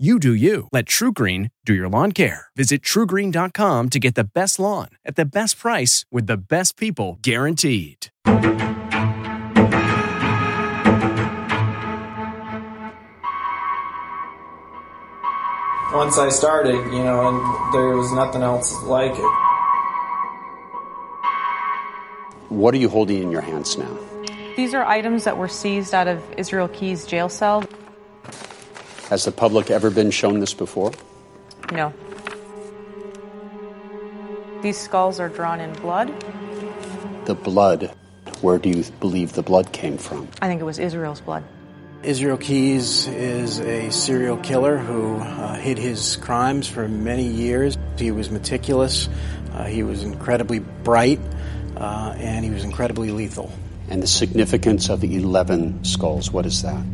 You do you. Let TruGreen do your lawn care. Visit trugreen.com to get the best lawn at the best price with the best people guaranteed. Once I started, you know, and there was nothing else like it. What are you holding in your hands now? These are items that were seized out of Israel Keyes' jail cell. Has the public ever been shown this before? No. These skulls are drawn in blood. The blood, where do you believe the blood came from? I think it was Israel's blood. Israel Keyes is a serial killer who uh, hid his crimes for many years. He was meticulous, uh, he was incredibly bright, uh, and he was incredibly lethal. And the significance of the 11 skulls, what is that?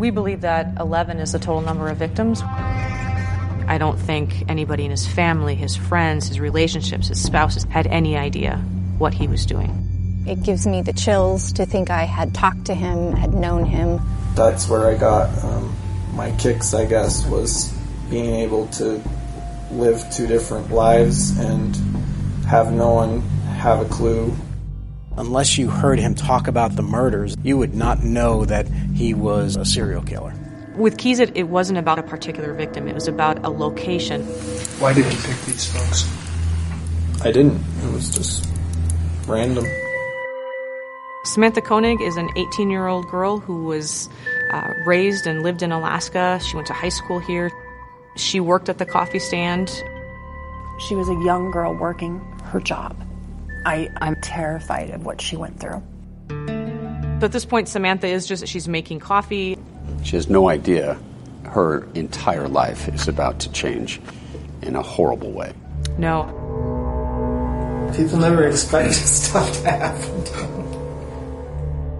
We believe that 11 is the total number of victims. I don't think anybody in his family, his friends, his relationships, his spouses had any idea what he was doing. It gives me the chills to think I had talked to him, had known him. That's where I got um, my kicks, I guess, was being able to live two different lives and have no one have a clue. Unless you heard him talk about the murders, you would not know that he was a serial killer. With Keyes, it, it wasn't about a particular victim, it was about a location. Why did you pick these folks? I didn't. It was just random. Samantha Koenig is an 18 year old girl who was uh, raised and lived in Alaska. She went to high school here. She worked at the coffee stand. She was a young girl working her job. I, I'm terrified of what she went through. But at this point, Samantha is just, she's making coffee. She has no idea her entire life is about to change in a horrible way. No. People never expect stuff to happen.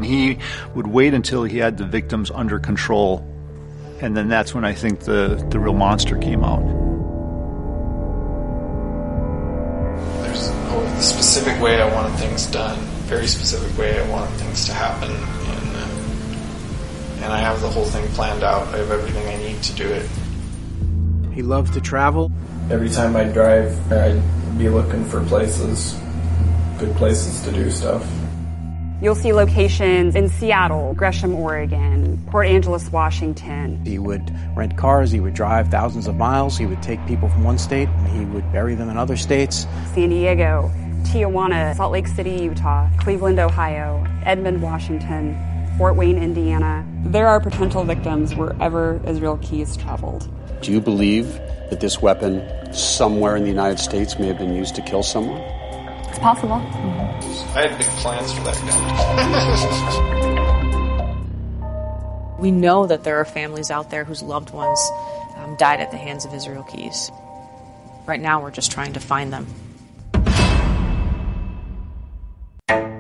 He would wait until he had the victims under control, and then that's when I think the, the real monster came out. Specific way I wanted things done, very specific way I wanted things to happen, and, uh, and I have the whole thing planned out. I have everything I need to do it. He loved to travel. Every time I drive, I'd be looking for places, good places to do stuff. You'll see locations in Seattle, Gresham, Oregon, Port Angeles, Washington. He would rent cars, he would drive thousands of miles, he would take people from one state and he would bury them in other states. San Diego, Tijuana, Salt Lake City, Utah, Cleveland, Ohio, Edmond, Washington, Fort Wayne, Indiana. There are potential victims wherever Israel Keyes traveled. Do you believe that this weapon somewhere in the United States may have been used to kill someone? It's possible. I had big plans for that gun. We know that there are families out there whose loved ones um, died at the hands of Israel Keyes. Right now, we're just trying to find them thank you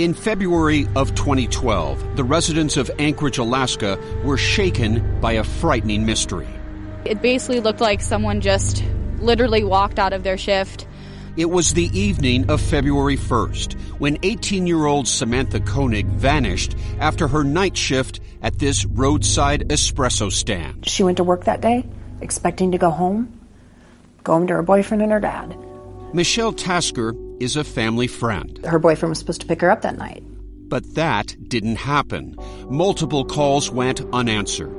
In February of 2012, the residents of Anchorage, Alaska were shaken by a frightening mystery. It basically looked like someone just literally walked out of their shift. It was the evening of February 1st when 18 year old Samantha Koenig vanished after her night shift at this roadside espresso stand. She went to work that day, expecting to go home, go home to her boyfriend and her dad. Michelle Tasker is a family friend. Her boyfriend was supposed to pick her up that night. But that didn't happen. Multiple calls went unanswered.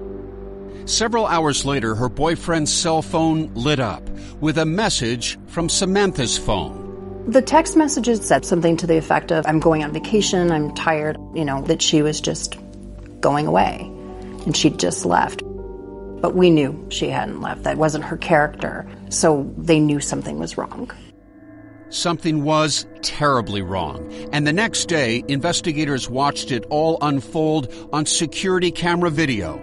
Several hours later, her boyfriend's cell phone lit up with a message from Samantha's phone. The text messages said something to the effect of, I'm going on vacation, I'm tired, you know, that she was just going away and she'd just left. But we knew she hadn't left. That wasn't her character. So they knew something was wrong. Something was terribly wrong. And the next day, investigators watched it all unfold on security camera video.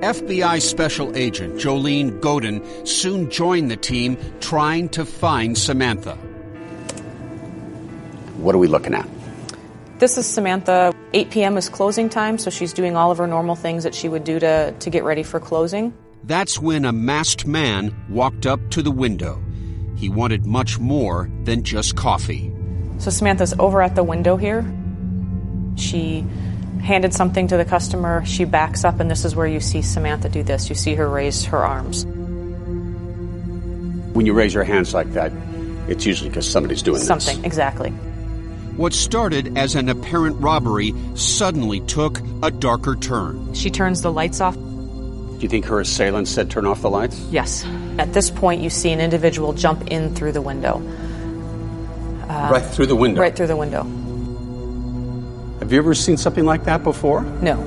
FBI Special Agent Jolene Goeden soon joined the team trying to find Samantha. What are we looking at? This is Samantha. 8 p.m. is closing time, so she's doing all of her normal things that she would do to, to get ready for closing. That's when a masked man walked up to the window. He wanted much more than just coffee. So Samantha's over at the window here. She handed something to the customer. She backs up, and this is where you see Samantha do this. You see her raise her arms. When you raise your hands like that, it's usually because somebody's doing Something, this. exactly. What started as an apparent robbery suddenly took a darker turn. She turns the lights off. Do you think her assailant said turn off the lights? Yes. At this point, you see an individual jump in through the window. Uh, right through the window? Right through the window. Have you ever seen something like that before? No.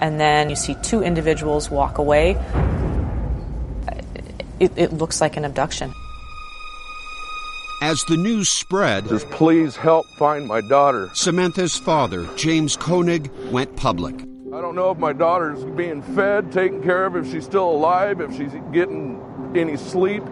And then you see two individuals walk away. It, it looks like an abduction. As the news spread, just please help find my daughter. Samantha's father, James Koenig, went public. I don't know if my daughter's being fed, taken care of, if she's still alive, if she's getting any sleep.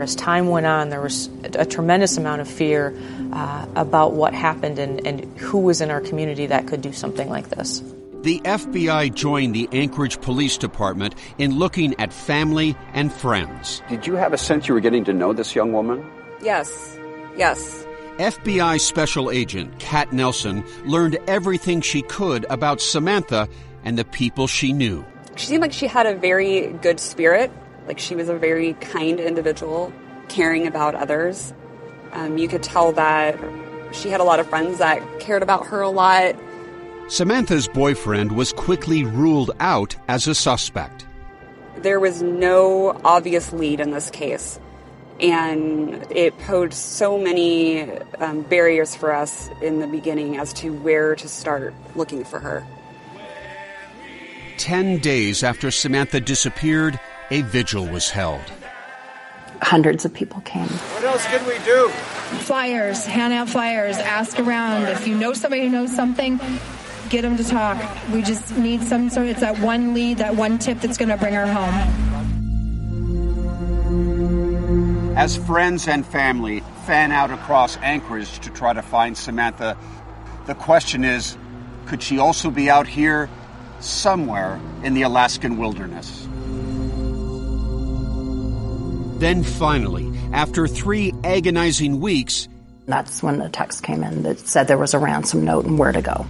As time went on, there was a tremendous amount of fear uh, about what happened and, and who was in our community that could do something like this. The FBI joined the Anchorage Police Department in looking at family and friends. Did you have a sense you were getting to know this young woman? Yes. Yes. FBI Special Agent Kat Nelson learned everything she could about Samantha and the people she knew. She seemed like she had a very good spirit. Like she was a very kind individual, caring about others. Um, you could tell that she had a lot of friends that cared about her a lot. Samantha's boyfriend was quickly ruled out as a suspect. There was no obvious lead in this case, and it posed so many um, barriers for us in the beginning as to where to start looking for her. Ten days after Samantha disappeared, a vigil was held. Hundreds of people came. What else can we do? Flyers, hand out flyers, ask around. If you know somebody who knows something, get them to talk. We just need some sort. Of it's that one lead, that one tip that's going to bring her home. As friends and family fan out across Anchorage to try to find Samantha, the question is could she also be out here somewhere in the Alaskan wilderness? Then finally, after three agonizing weeks, that's when the text came in that said there was a ransom note and where to go.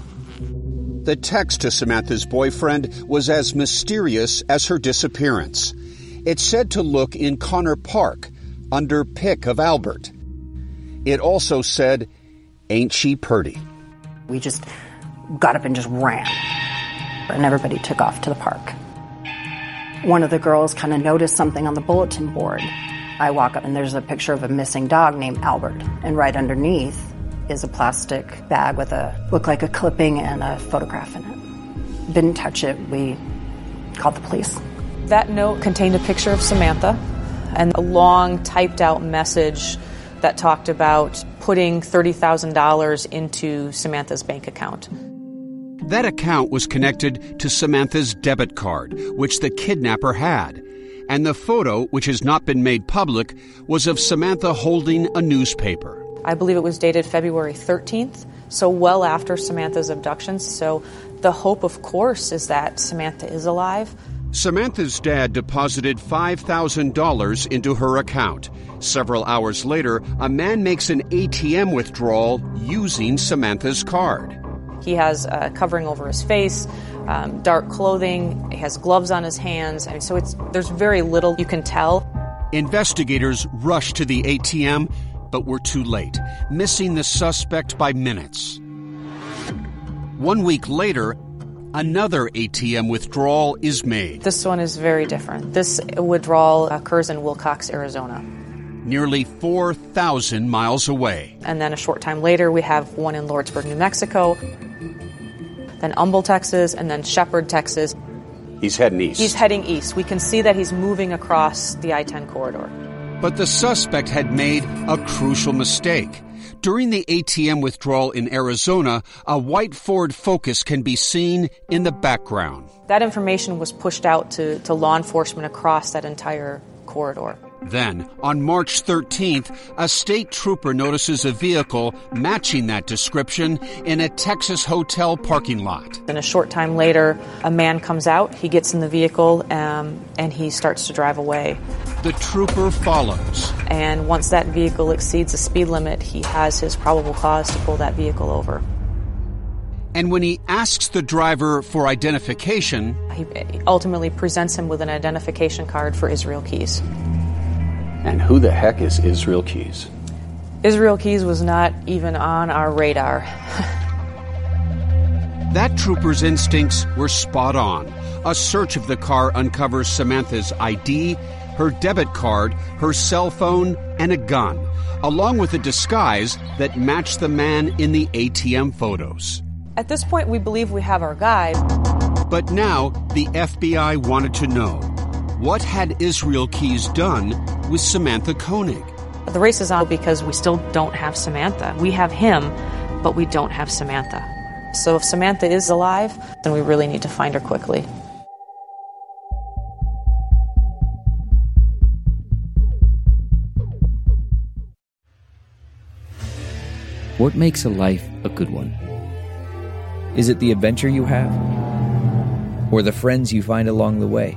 The text to Samantha's boyfriend was as mysterious as her disappearance. It said to look in Connor Park, under pick of Albert. It also said, Ain't she purty? We just got up and just ran. And everybody took off to the park. one of the girls kind of noticed something on the bulletin board. I walk up and there's a picture of a missing dog named Albert, and right underneath is a plastic bag with a look like a clipping and a photograph in it. Didn't touch it. We called the police. That note contained a picture of Samantha and a long typed out message that talked about putting $30,000 into Samantha's bank account. That account was connected to Samantha's debit card, which the kidnapper had. And the photo, which has not been made public, was of Samantha holding a newspaper. I believe it was dated February 13th, so well after Samantha's abduction. So the hope, of course, is that Samantha is alive. Samantha's dad deposited $5,000 into her account. Several hours later, a man makes an ATM withdrawal using Samantha's card. He has a covering over his face, um, dark clothing, he has gloves on his hands, and so it's there's very little you can tell. Investigators rush to the ATM, but were too late, missing the suspect by minutes. One week later, another ATM withdrawal is made. This one is very different. This withdrawal occurs in Willcox, Arizona. Nearly 4,000 miles away. And then a short time later, we have one in Lordsburg, New Mexico, then Humble, Texas, and then Shepherd, Texas. He's heading east. He's heading east. We can see that he's moving across the I 10 corridor. But the suspect had made a crucial mistake. During the ATM withdrawal in Arizona, a white Ford Focus can be seen in the background. That information was pushed out to, to law enforcement across that entire corridor. Then, on March 13th, a state trooper notices a vehicle matching that description in a Texas hotel parking lot. And a short time later, a man comes out, he gets in the vehicle, um, and he starts to drive away. The trooper follows. And once that vehicle exceeds the speed limit, he has his probable cause to pull that vehicle over. And when he asks the driver for identification, he ultimately presents him with an identification card for Israel Keyes. And who the heck is Israel Keyes? Israel Keyes was not even on our radar. that trooper's instincts were spot on. A search of the car uncovers Samantha's ID, her debit card, her cell phone, and a gun, along with a disguise that matched the man in the ATM photos. At this point, we believe we have our guy. But now, the FBI wanted to know what had Israel Keyes done with Samantha Koenig? The race is on because we still don't have Samantha. We have him, but we don't have Samantha. So if Samantha is alive, then we really need to find her quickly. What makes a life a good one? Is it the adventure you have? Or the friends you find along the way?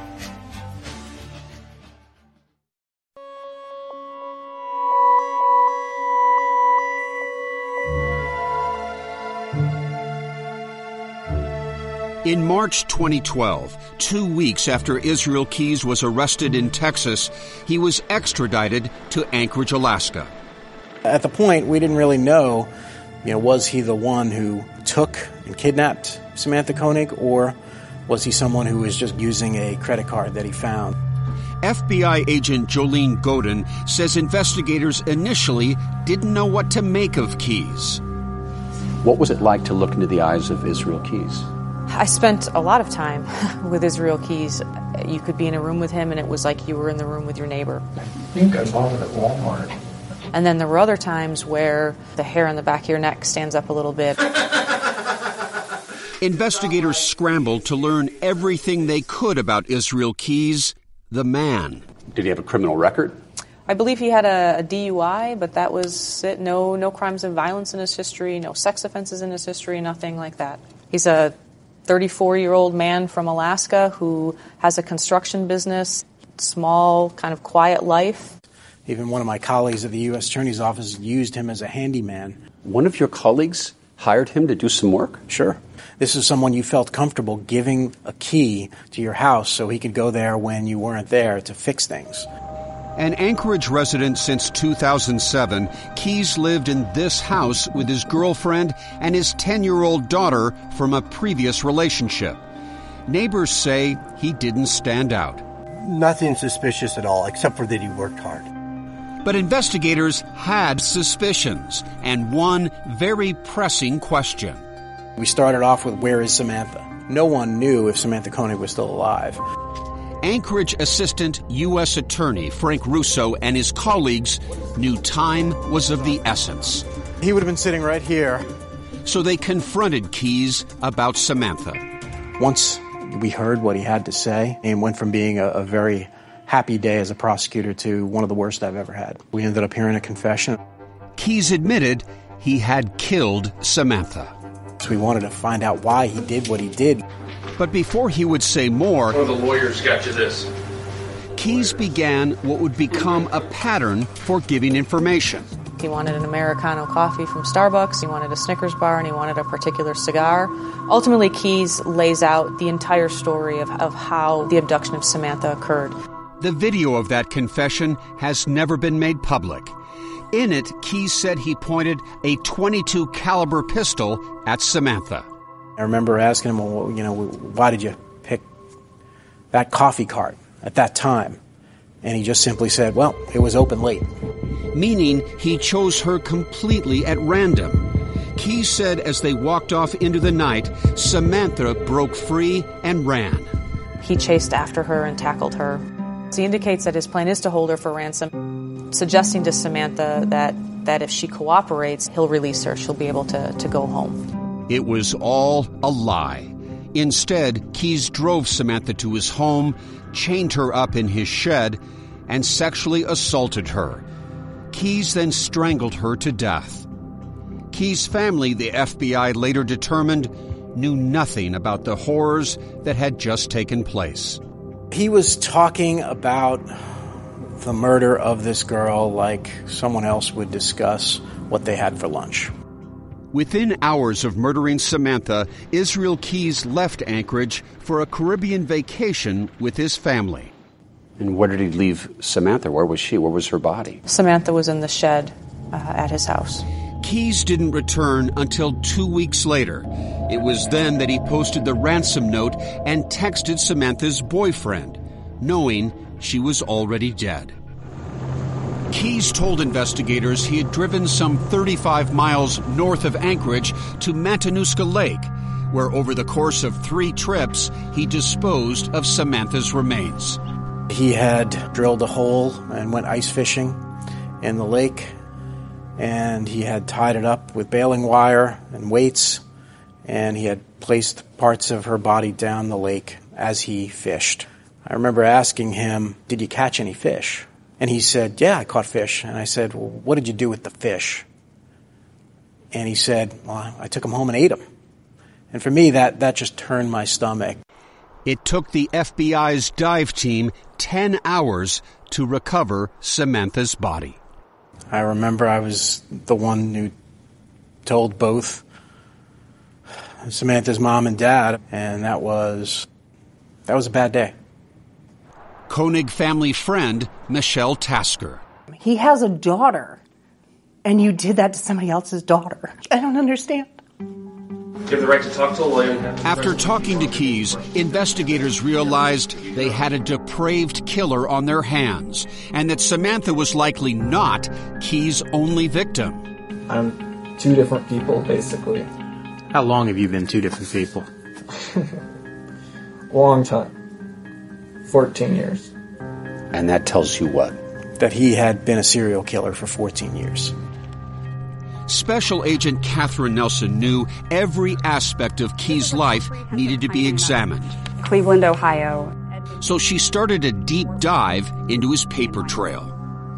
In March 2012, two weeks after Israel Keyes was arrested in Texas, he was extradited to Anchorage, Alaska. At the point, we didn't really know, you know, was he the one who took and kidnapped Samantha Koenig, or was he someone who was just using a credit card that he found? FBI agent Jolene Goeden says investigators initially didn't know what to make of Keyes. What was it like to look into the eyes of Israel Keyes? I spent a lot of time with Israel Keyes. You could be in a room with him, and it was like you were in the room with your neighbor. I think I bought it at Walmart. And then there were other times where the hair on the back of your neck stands up a little bit. Investigators scrambled to learn everything they could about Israel Keyes, the man. Did he have a criminal record? I believe he had a, a, DUI, but that was it. No, no crimes of violence in his history, no sex offenses in his history, nothing like that. He's a 34 year old man from Alaska who has a construction business, small, kind of quiet life. Even one of my colleagues at the U.S. Attorney's Office used him as a handyman. One of your colleagues hired him to do some work? Sure. This is someone you felt comfortable giving a key to your house so he could go there when you weren't there to fix things. An Anchorage resident since 2007, Keyes lived in this house with his girlfriend and his 10 year old daughter from a previous relationship. Neighbors say he didn't stand out. Nothing suspicious at all, except for that he worked hard. But investigators had suspicions and one very pressing question. We started off with where is Samantha? No one knew if Samantha Koenig was still alive. Anchorage Assistant U.S. Attorney Frank Russo and his colleagues knew time was of the essence. He would have been sitting right here. So they confronted Keyes about Samantha. Once we heard what he had to say, and went from being a, a very happy day as a prosecutor to one of the worst I've ever had. We ended up hearing a confession. Keyes admitted he had killed Samantha. So we wanted to find out why he did what he did. But before he would say more, one of the lawyers got you this. Keyes began what would become a pattern for giving information. He wanted an Americano coffee from Starbucks, he wanted a Snickers bar, and he wanted a particular cigar. Ultimately, Keyes lays out the entire story of, of how the abduction of Samantha occurred. The video of that confession has never been made public. In it, Keyes said he pointed a 22 caliber pistol at Samantha. I remember asking him, well, you know, why did you pick that coffee cart at that time? And he just simply said, well, it was open late. Meaning he chose her completely at random. Key said as they walked off into the night, Samantha broke free and ran. He chased after her and tackled her. He indicates that his plan is to hold her for ransom, suggesting to Samantha that, that if she cooperates, he'll release her. She'll be able to, to go home. It was all a lie. Instead, Keyes drove Samantha to his home, chained her up in his shed, and sexually assaulted her. Keyes then strangled her to death. Keyes' family, the FBI later determined, knew nothing about the horrors that had just taken place. He was talking about the murder of this girl like someone else would discuss what they had for lunch. Within hours of murdering Samantha, Israel Keyes left Anchorage for a Caribbean vacation with his family. And where did he leave Samantha? Where was she? Where was her body? Samantha was in the shed uh, at his house. Keyes didn't return until two weeks later. It was then that he posted the ransom note and texted Samantha's boyfriend, knowing she was already dead. Keyes told investigators he had driven some 35 miles north of Anchorage to Matanuska Lake, where over the course of three trips he disposed of Samantha's remains. He had drilled a hole and went ice fishing in the lake, and he had tied it up with baling wire and weights, and he had placed parts of her body down the lake as he fished. I remember asking him, Did you catch any fish? And he said, Yeah, I caught fish. And I said, Well, what did you do with the fish? And he said, Well, I took them home and ate them. And for me, that, that just turned my stomach. It took the FBI's dive team 10 hours to recover Samantha's body. I remember I was the one who told both Samantha's mom and dad, and that was that was a bad day. Koenig family friend Michelle Tasker. He has a daughter, and you did that to somebody else's daughter. I don't understand. You have the right to talk to a lawyer. After talking to Keyes, investigators realized they had a depraved killer on their hands, and that Samantha was likely not Keyes' only victim. I'm two different people, basically. How long have you been two different people? Long time. 14 years. And that tells you what? That he had been a serial killer for 14 years. Special Agent Catherine Nelson knew every aspect of Keyes' life needed to be examined. Cleveland, Ohio. So she started a deep dive into his paper trail.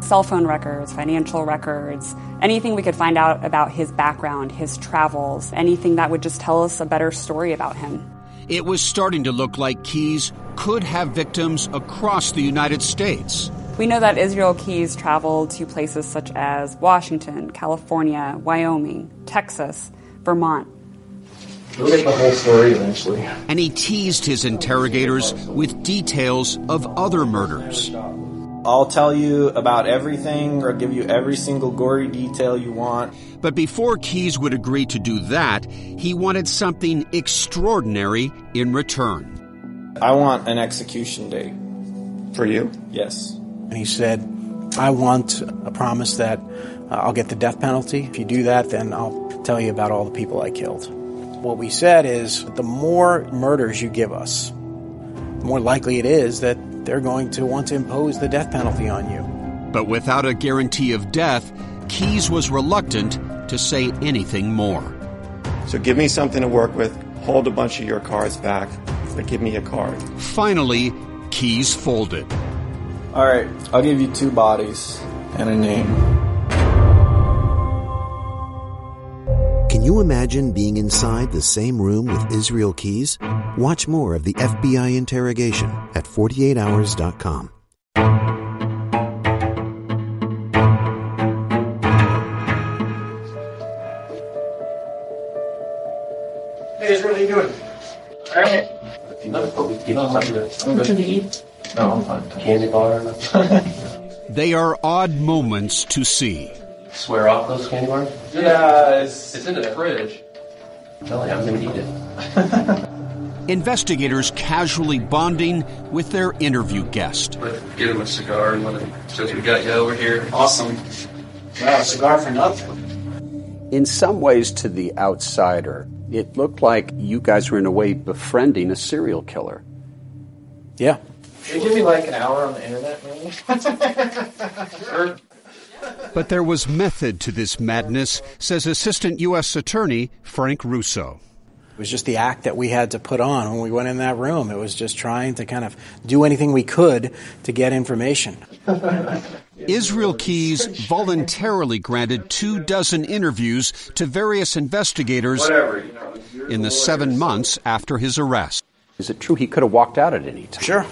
Cell phone records, financial records, anything we could find out about his background, his travels, anything that would just tell us a better story about him. It was starting to look like Keyes could have victims across the United States. We know that Israel Keyes traveled to places such as Washington, California, Wyoming, Texas, Vermont. We'll get the whole story eventually. And he teased his interrogators with details of other murders. I'll tell you about everything or give you every single gory detail you want. But before Keyes would agree to do that, he wanted something extraordinary in return. I want an execution date. For you? Yes. And he said, I want a promise that uh, I'll get the death penalty. If you do that, then I'll tell you about all the people I killed. What we said is the more murders you give us, the more likely it is that they're going to want to impose the death penalty on you. But without a guarantee of death, Keyes was reluctant to say anything more. So give me something to work with, hold a bunch of your cards back, but give me a card. Finally, Keyes folded. All right, I'll give you two bodies and a name. Can you imagine being inside the same room with Israel Keyes? Watch more of the FBI interrogation at 48hours.com. know, you know something to eat? No, I'm fine. Candy bar? They are odd moments to see. Swear off those candy bars? Yeah, it's, It's in the fridge. Tell you, I'm gonna eat it. Investigators casually bonding with their interview guest. Get him a cigar and let him. Since we got you over here. Awesome. Wow, cigar for nothing. In some ways, to the outsider, it looked like you guys were in a way befriending a serial killer. Yeah. Can you give me like an hour on the internet, maybe? sure. But there was method to this madness, says Assistant U.S. Attorney Frank Russo. It was just the act that we had to put on when we went in that room. It was just trying to kind of do anything we could to get information. Israel Keyes voluntarily granted two dozen interviews to various investigators Whatever, you know. in the seven months after his arrest. Is it true he could have walked out at any time? Sure.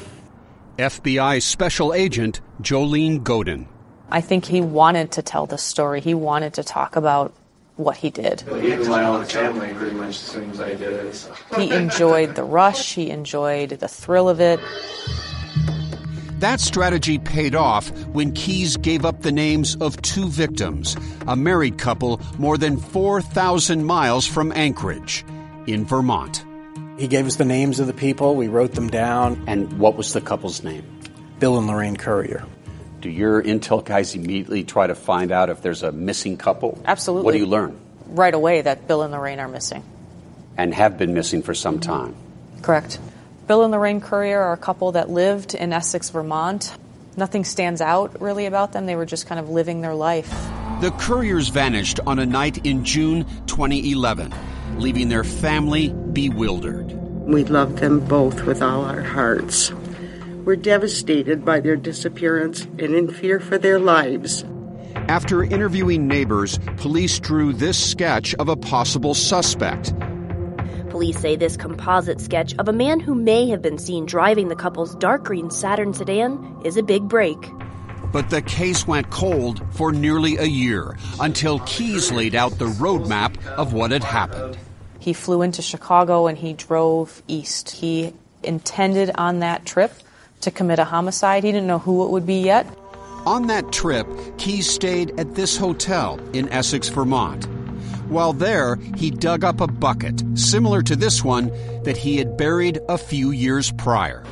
FBI Special Agent Jolene Goeden. I think he wanted to tell the story. He wanted to talk about what he did. Even my own family pretty much as soon as I did it. So. He enjoyed the rush, he enjoyed the thrill of it. That strategy paid off when Keyes gave up the names of two victims, a married couple more than 4,000 miles from Anchorage in Vermont. He gave us the names of the people, we wrote them down. And what was the couple's name? Bill and Lorraine Currier. Do your intel guys immediately try to find out if there's a missing couple? Absolutely. What do you learn? Right away that Bill and Lorraine are missing. And have been missing for some time. Correct. Bill and Lorraine Currier are a couple that lived in Essex, Vermont. Nothing stands out really about them. They were just kind of living their life. The Curriers vanished on a night in June 2011, leaving their family bewildered. We love them both with all our hearts. We're devastated by their disappearance and in fear for their lives. After interviewing neighbors, police drew this sketch of a possible suspect. Police say this composite sketch of a man who may have been seen driving the couple's dark green Saturn sedan is a big break. But the case went cold for nearly a year until Keyes laid out the roadmap of what had happened. He flew into Chicago and he drove east. He intended on that trip to commit a homicide. He didn't know who it would be yet. On that trip, Keyes stayed at this hotel in Essex, Vermont. While there, he dug up a bucket similar to this one that he had buried a few years prior.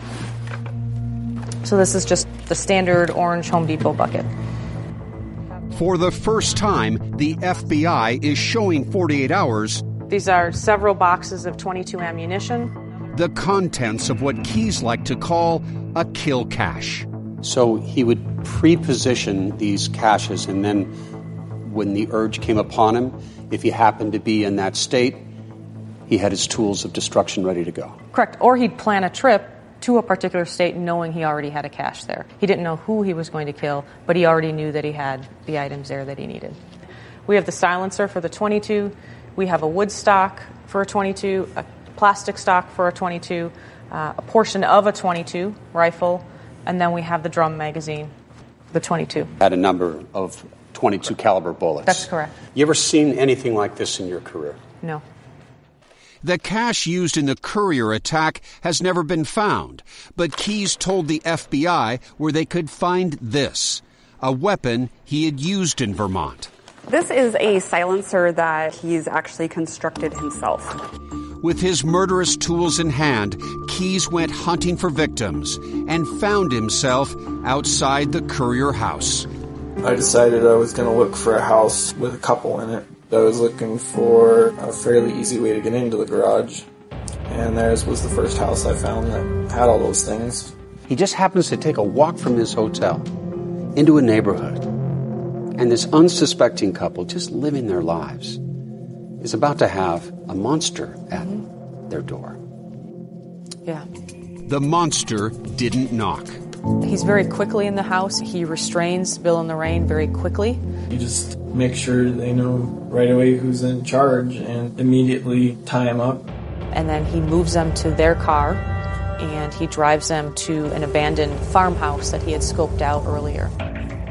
So this is just the standard orange Home Depot bucket. For the first time, the FBI is showing 48 hours These are several boxes of 22 ammunition. the contents of what Keyes like to call a kill cache. So he would pre-position these caches, and then when the urge came upon him, if he happened to be in that state, he had his tools of destruction ready to go. Correct. Or he'd plan a trip to a particular state knowing he already had a cache there. He didn't know who he was going to kill, but he already knew that he had the items there that he needed. We have the silencer for the 22. We have a wood stock for a 22, a plastic stock for a 22, uh, a portion of a 22 rifle, and then we have the drum magazine. The 22. Had a number of 22 caliber bullets. That's correct. You ever seen anything like this in your career? No. The cache used in the Currier attack has never been found, but Keyes told the FBI where they could find this a weapon he had used in Vermont. This is a silencer that he's actually constructed himself. With his murderous tools in hand, Keyes went hunting for victims and found himself outside the Currier house. I decided I was going to look for a house with a couple in it. I was looking for a fairly easy way to get into the garage, and theirs was the first house I found that had all those things. He just happens to take a walk from his hotel into a neighborhood, and this unsuspecting couple, just living their lives, is about to have a monster at their door. Yeah. The monster didn't knock. He's very quickly in the house. He restrains Bill and Lorraine very quickly. You just make sure they know right away who's in charge and immediately tie him up. And then he moves them to their car and he drives them to an abandoned farmhouse that he had scoped out earlier.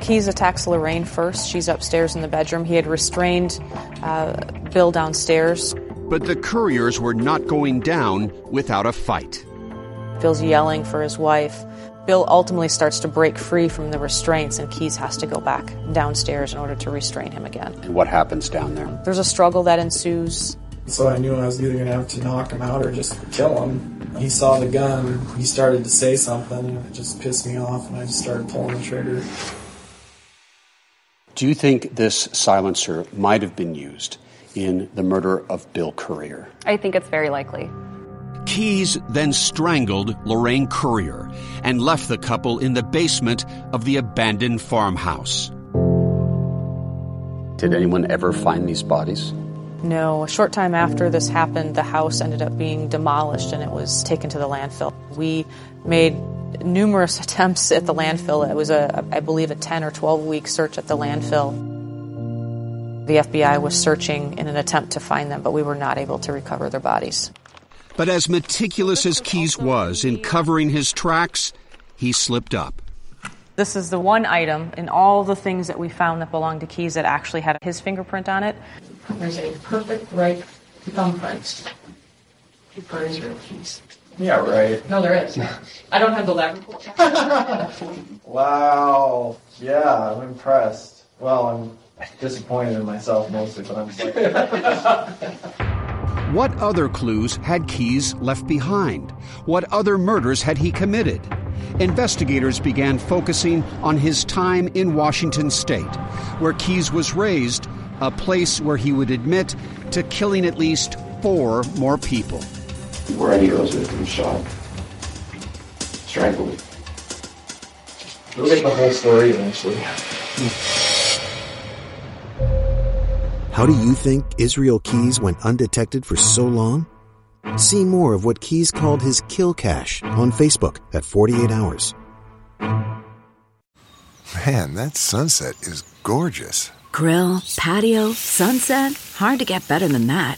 Keyes attacks Lorraine first. She's upstairs in the bedroom. He had restrained uh, Bill downstairs. But the Curriers were not going down without a fight. Bill's yelling for his wife. Bill ultimately starts to break free from the restraints, and Keyes has to go back downstairs in order to restrain him again. And what happens down there? There's a struggle that ensues. So I knew I was either going to have to knock him out or just kill him. He saw the gun, he started to say something, and it just pissed me off, and I just started pulling the trigger. Do you think this silencer might have been used in the murder of Bill Currier? I think it's very likely. Keyes then strangled Lorraine Currier and left the couple in the basement of the abandoned farmhouse. Did anyone ever find these bodies? No, a short time after this happened, the house ended up being demolished and it was taken to the landfill. We made numerous attempts at the landfill. It was a, I believe, a 10 or 12 week search at the landfill. The FBI was searching in an attempt to find them, but we were not able to recover their bodies. But as meticulous as Keyes was in covering his tracks, he slipped up. This is the one item in all the things that we found that belonged to Keyes that actually had his fingerprint on it. There's a perfect right thumbprint for Israel Keyes. Yeah, right. No, there is. I don't have the lab report. wow. Yeah, I'm impressed. Well, I'm disappointed in myself mostly, but I'm What other clues had Keyes left behind? What other murders had he committed? Investigators began focusing on his time in Washington state, where Keyes was raised, a place where he would admit to killing at least four more people. Where any of those victims shot. Strangled. We'll get the whole story eventually. How do you think Israel Keyes went undetected for so long? See more of what Keyes called his kill cache on Facebook at 48 Hours. Man, that sunset is gorgeous. Grill, patio, sunset. Hard to get better than that.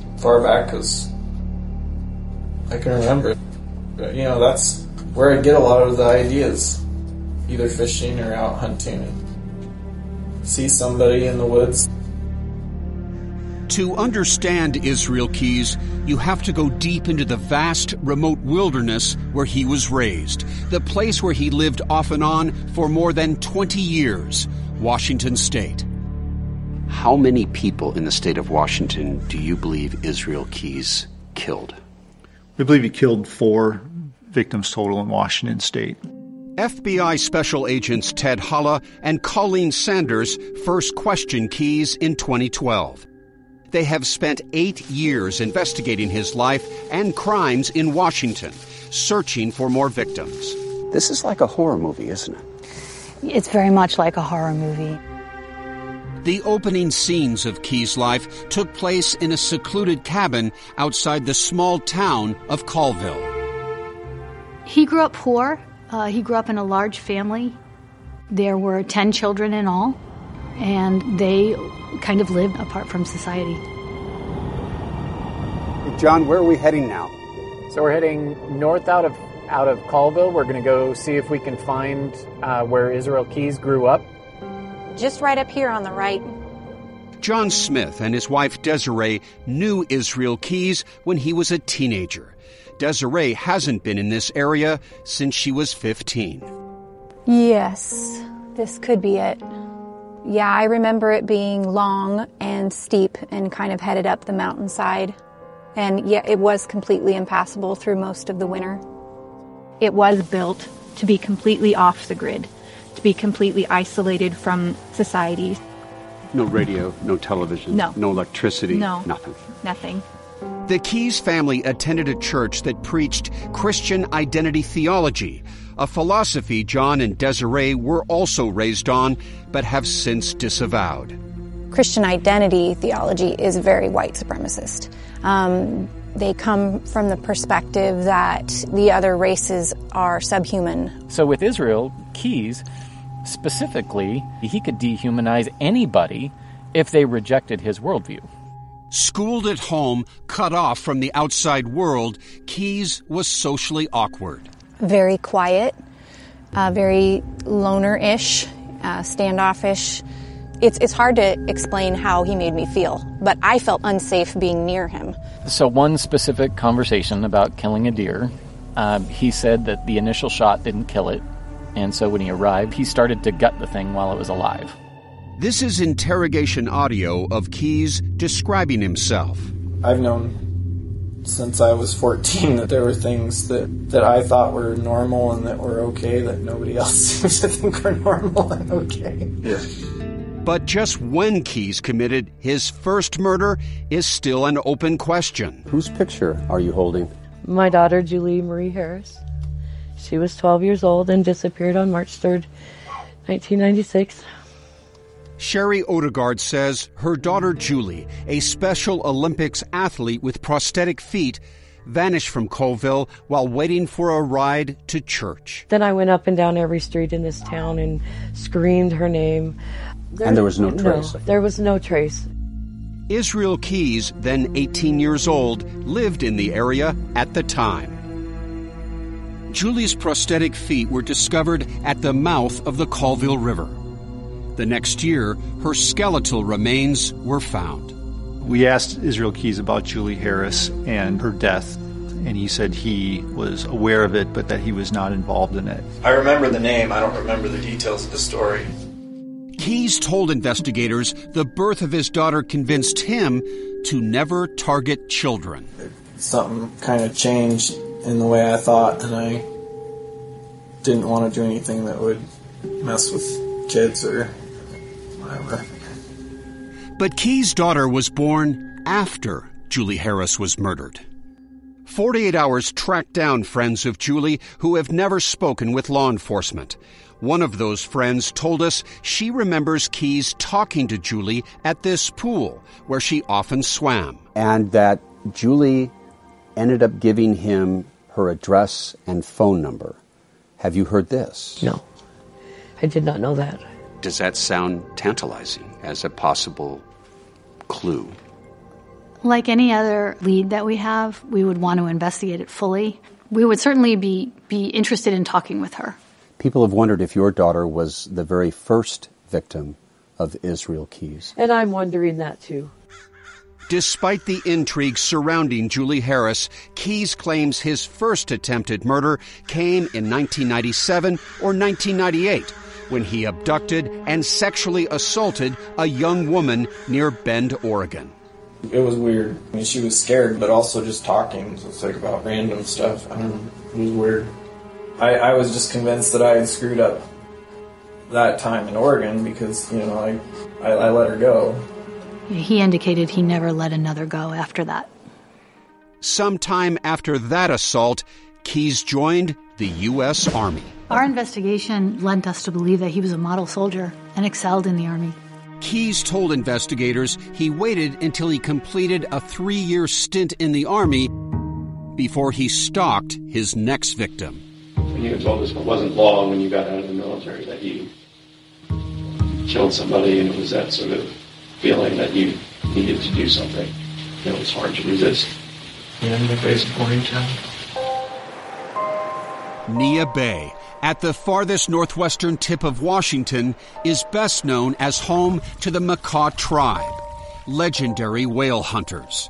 far back as I can remember. But, you know, that's where I get a lot of the ideas. Either fishing or out hunting. And see somebody in the woods. To understand Israel Keyes, you have to go deep into the vast, remote wilderness where he was raised, the place where he lived off and on for more than 20 years, Washington State. How many people in the state of Washington do you believe Israel Keyes killed? We believe he killed four victims total in Washington state. FBI Special Agents Ted Holla and Colleen Sanders first questioned Keyes in 2012. They have spent eight years investigating his life and crimes in Washington, searching for more victims. This is like a horror movie, isn't it? It's very much like a horror movie. The opening scenes of Keyes' life took place in a secluded cabin outside the small town of Colville. He grew up poor. Uh, he grew up in a large family. There were 10 children in all, and they kind of lived apart from society. John, where are we heading now? So we're heading north out of out of Colville. We're going to go see if we can find uh, where Israel Keyes grew up. Just right up here on the right. John Smith and his wife Desiree knew Israel Keyes when he was a teenager. Desiree hasn't been in this area since she was 15. Yes, this could be it. Yeah, I remember it being long and steep and kind of headed up the mountainside. And yeah, it was completely impassable through most of the winter. It was built to be completely off the grid, to be completely isolated from society. No radio, no television, No. no electricity, No. nothing. Nothing. The Keyes family attended a church that preached Christian identity theology, a philosophy John and Desiree were also raised on, but have since disavowed. Christian identity theology is very white supremacist. Um, they come from the perspective that the other races are subhuman. So with Israel Keyes, specifically, he could dehumanize anybody if they rejected his worldview. Schooled at home, cut off from the outside world, Keyes was socially awkward. Very quiet, uh, very loner-ish, uh, standoffish. It's, it's hard to explain how he made me feel, but I felt unsafe being near him. So one specific conversation about killing a deer, um, he said that the initial shot didn't kill it, and so when he arrived, he started to gut the thing while it was alive. This is interrogation audio of Keyes describing himself. I've known since I was 14 that there were things that, that I thought were normal and that were okay that nobody else seems to think are normal and okay. Yeah. But just when Keyes committed his first murder is still an open question. Whose picture are you holding? My daughter, Julie Marie Harris. She was 12 years old and disappeared on March 3rd, 1996. Sherry Odegaard says her daughter Julie, a Special Olympics athlete with prosthetic feet, vanished from Colville while waiting for a ride to church. Then I went up and down every street in this town and screamed her name. And there was no trace. No, there was no trace. Israel Keyes, then 18 years old, lived in the area at the time. Julie's prosthetic feet were discovered at the mouth of the Colville River. The next year, her skeletal remains were found. We asked Israel Keyes about Julie Harris and her death, and he said he was aware of it, but that he was not involved in it. I remember the name, I don't remember the details of the story. Keyes told investigators the birth of his daughter convinced him to never target children. Something kind of changed in the way I thought, and I didn't want to do anything that would mess with kids or whatever. But Keyes' daughter was born after Julie Harris was murdered. 48 Hours tracked down friends of Julie who have never spoken with law enforcement. One of those friends told us she remembers Keyes talking to Julie at this pool where she often swam. And that Julie ended up giving him her address and phone number. Have you heard this? No. I did not know that. Does that sound tantalizing as a possible clue? Like any other lead that we have, we would want to investigate it fully. We would certainly be, be interested in talking with her. People have wondered if your daughter was the very first victim of Israel Keyes. And I'm wondering that too. Despite the intrigue surrounding Julie Harris, Keyes claims his first attempted murder came in 1997 or 1998 when he abducted and sexually assaulted a young woman near Bend, Oregon. It was weird. I mean, she was scared, but also just talking. So it's like about random stuff. I don't know. It was weird. I, I was just convinced that I had screwed up that time in Oregon because, you know, I, I, I let her go. He indicated he never let another go after that. Sometime after that assault, Keyes joined the U.S. Army. Our investigation led us to believe that he was a model soldier and excelled in the Army. Keyes told investigators he waited until he completed a three year stint in the Army before he stalked his next victim. And you told us it wasn't long when you got out of the military that you killed somebody, and it was that sort of feeling that you needed to do something. It was hard to resist. And the face of Town. Neah Bay, at the farthest northwestern tip of Washington, is best known as home to the Makah tribe, legendary whale hunters.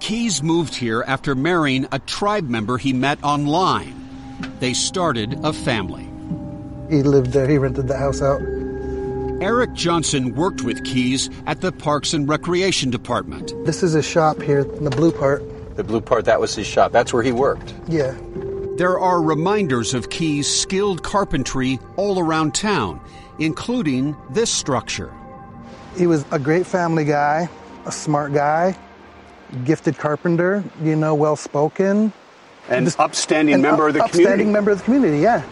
Keyes moved here after marrying a tribe member he met online. They started a family. He lived there, he rented the house out. Eric Johnson worked with Keyes at the Parks and Recreation Department. This is a shop here in the blue part. The blue part, that was his shop. That's where he worked. Yeah. There are reminders of Keyes' skilled carpentry all around town, including this structure. He was a great family guy, a smart guy, gifted carpenter, you know, well spoken. And Just, upstanding an member up, of the upstanding community. member of the community, yeah.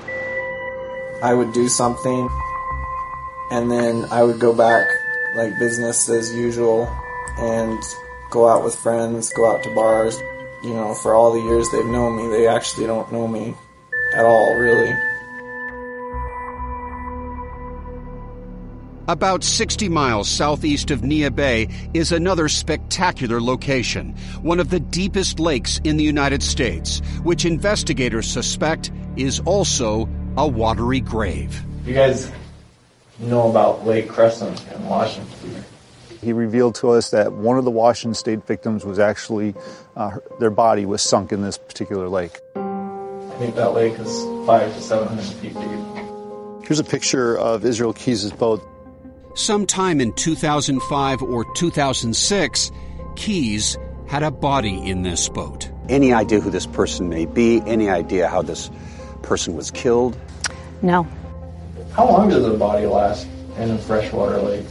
I would do something and then I would go back like business as usual and go out with friends, go out to bars. You know, for all the years they've known me, they actually don't know me at all, really. About 60 miles southeast of Neah Bay is another spectacular location, one of the deepest lakes in the United States, which investigators suspect is also a watery grave. You guys know about Lake Crescent in Washington? He revealed to us that one of the Washington State victims was actually, uh, their body was sunk in this particular lake. I think that lake is five to 700 feet deep. Here's a picture of Israel Keyes' boat. Sometime in 2005 or 2006, Keyes had a body in this boat. Any idea who this person may be? Any idea how this person was killed? No. How long does a body last in a freshwater lake?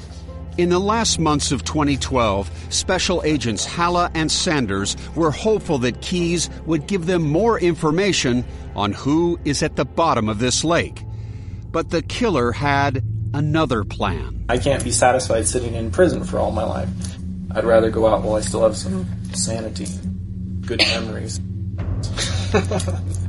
In the last months of 2012, special agents Halla and Sanders were hopeful that Keyes would give them more information on who is at the bottom of this lake. But the killer had another plan. I can't be satisfied sitting in prison for all my life. I'd rather go out while I still have some sanity, good memories.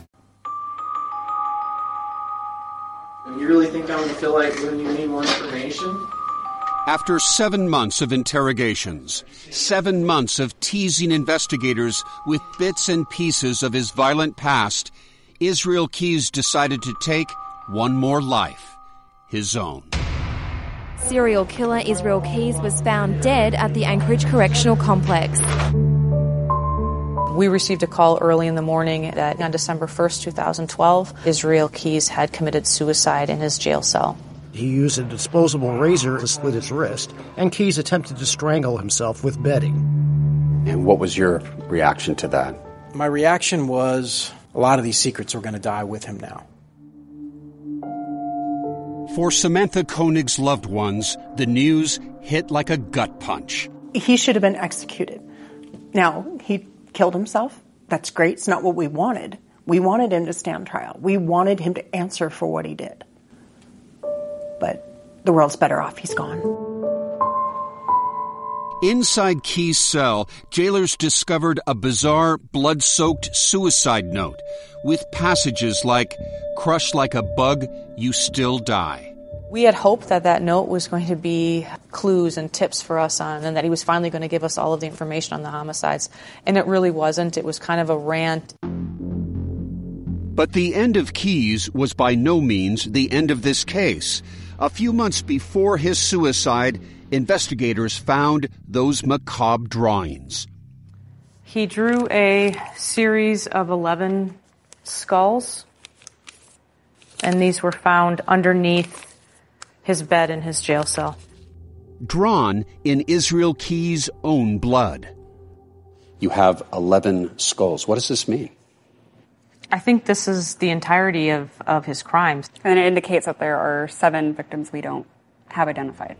Really think I'm going to feel like when you need more information? After seven months of interrogations, seven months of teasing investigators with bits and pieces of his violent past, Israel Keyes decided to take one more life, his own. Serial killer Israel Keyes was found dead at the Anchorage Correctional Complex. We received a call early in the morning that on December 1st, 2012, Israel Keyes had committed suicide in his jail cell. He used a disposable razor to slit his wrist, and Keyes attempted to strangle himself with bedding. And what was your reaction to that? My reaction was a lot of these secrets are going to die with him now. For Samantha Koenig's loved ones, the news hit like a gut punch. He should have been executed. Now, he killed himself. That's great. It's not what we wanted. We wanted him to stand trial. We wanted him to answer for what he did. But the world's better off. He's gone. Inside Keyes' cell, jailers discovered a bizarre, blood soaked suicide note with passages like, Crush like a bug, you still die. We had hoped that that note was going to be clues and tips for us on, and that he was finally going to give us all of the information on the homicides. And it really wasn't. It was kind of a rant. But the end of Keyes was by no means the end of this case. A few months before his suicide, investigators found those macabre drawings. He drew a series of 11 skulls, and these were found underneath his bed in his jail cell. Drawn in Israel Keyes' own blood. You have 11 skulls. What does this mean? I think this is the entirety of, of his crimes. And it indicates that there are seven victims we don't have identified.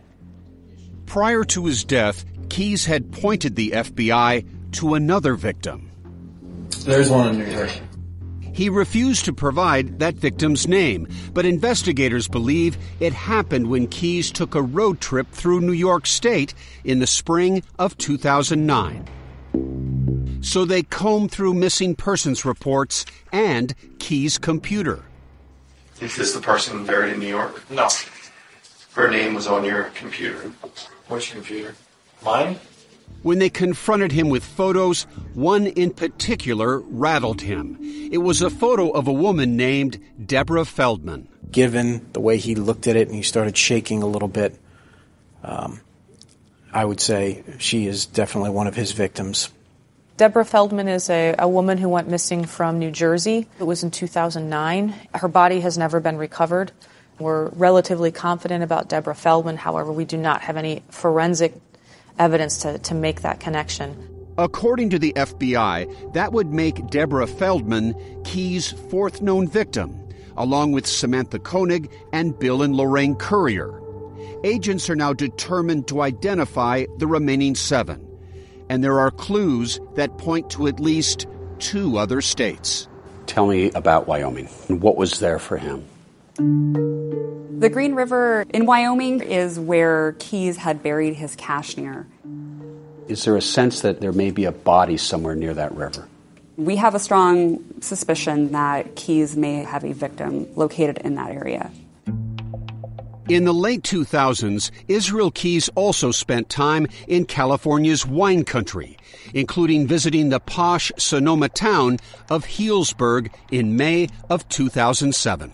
Prior to his death, Keyes had pointed the FBI to another victim. There's one in New York. He refused to provide that victim's name, but investigators believe it happened when Keyes took a road trip through New York State in the spring of 2009. So they combed through missing persons reports and Keyes' computer. Is this the person buried in New York? No. Her name was on your computer. Which computer? Mine? When they confronted him with photos, one in particular rattled him. It was a photo of a woman named Deborah Feldman. Given the way he looked at it and he started shaking a little bit, um, I would say she is definitely one of his victims. Deborah Feldman is a, a woman who went missing from New Jersey. It was in 2009. Her body has never been recovered. We're relatively confident about Deborah Feldman. However, we do not have any forensic evidence to, to make that connection. According to the FBI, that would make Deborah Feldman Keyes' fourth known victim, along with Samantha Koenig and Bill and Lorraine Currier. Agents are now determined to identify the remaining seven, and there are clues that point to at least two other states. Tell me about Wyoming. What was there for him? The Green River in Wyoming is where Keyes had buried his cache near. Is there a sense that there may be a body somewhere near that river? We have a strong suspicion that Keyes may have a victim located in that area. In the late 2000s, Israel Keyes also spent time in California's wine country, including visiting the posh Sonoma town of Healdsburg in May of 2007.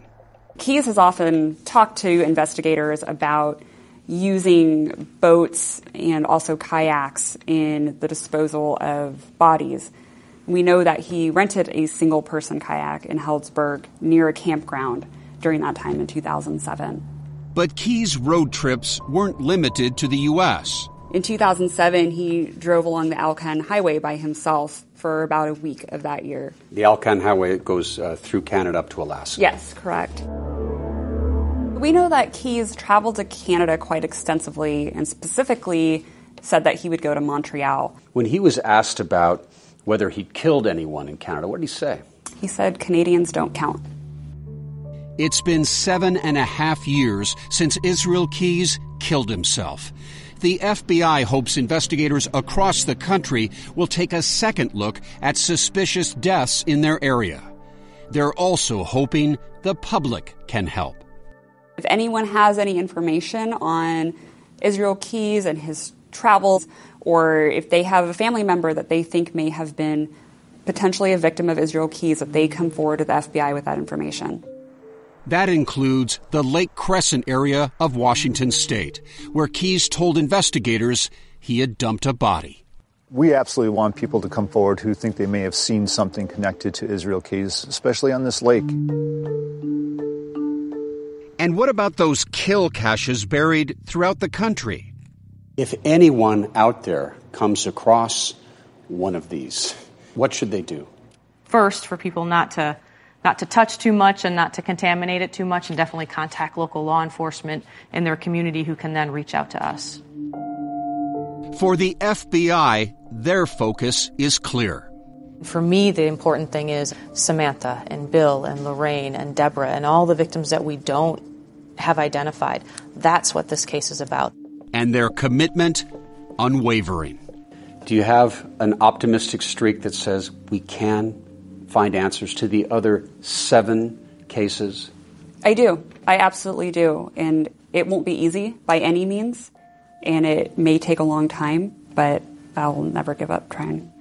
Keyes has often talked to investigators about using boats and also kayaks in the disposal of bodies. We know that he rented a single person kayak in Healdsburg near a campground during that time in 2007. But Keyes' road trips weren't limited to the U.S. In 2007, he drove along the Alcan Highway by himself for about a week of that year. The Alcan Highway goes uh, through Canada up to Alaska. Yes, correct. We know that Keyes traveled to Canada quite extensively and specifically said that he would go to Montreal. When he was asked about whether he'd killed anyone in Canada, what did he say? He said Canadians don't count. It's been seven and a half years since Israel Keyes killed himself. The FBI hopes investigators across the country will take a second look at suspicious deaths in their area. They're also hoping the public can help. If anyone has any information on Israel Keyes and his travels, or if they have a family member that they think may have been potentially a victim of Israel Keyes, that they come forward to the FBI with that information. That includes the Lake Crescent area of Washington state, where Keyes told investigators he had dumped a body. We absolutely want people to come forward who think they may have seen something connected to Israel Keyes, especially on this lake. And what about those kill caches buried throughout the country? If anyone out there comes across one of these, what should they do? First, for people not to not to touch too much and not to contaminate it too much, and definitely contact local law enforcement in their community who can then reach out to us. For the FBI, their focus is clear. For me, the important thing is Samantha and Bill and Lorraine and Deborah and all the victims that we don't have identified. That's what this case is about. And their commitment unwavering. Do you have an optimistic streak that says we can find answers to the other seven cases? I do. I absolutely do. And it won't be easy by any means. And it may take a long time, but I'll never give up trying.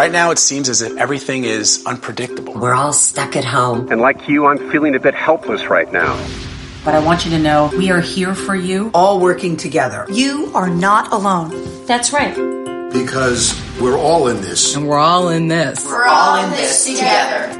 Right now, it seems as if everything is unpredictable. We're all stuck at home. And like you, I'm feeling a bit helpless right now. But I want you to know we are here for you, all working together. You are not alone. That's right. Because we're all in this. And we're all in this. We're all in this together.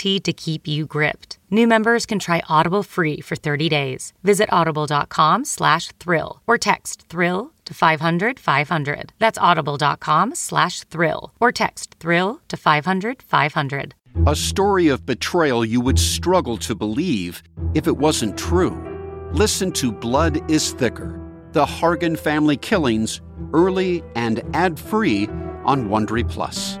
to keep you gripped. New members can try Audible free for 30 days. Visit audible.com slash thrill or text thrill to 500 500. That's audible.com slash thrill or text thrill to 500 500. A story of betrayal you would struggle to believe if it wasn't true. Listen to Blood is Thicker The Hargan Family Killings early and ad free on Wondery Plus.